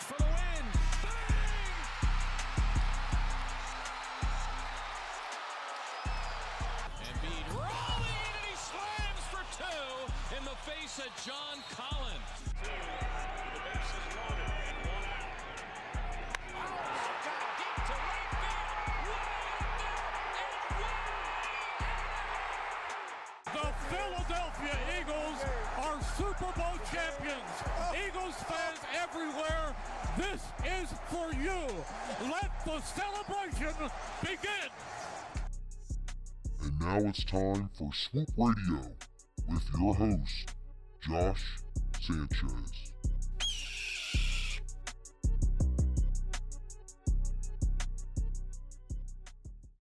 for the win. Bang! Embiid rolling and he slams for two in the face of John Collins. Oh, deep to right field. Way up there and The Philadelphia Eagles are Super Bowl champions. Oh. Eagles fans everywhere, this is for you. Let the celebration begin. And now it's time for Swoop Radio with your host, Josh Sanchez.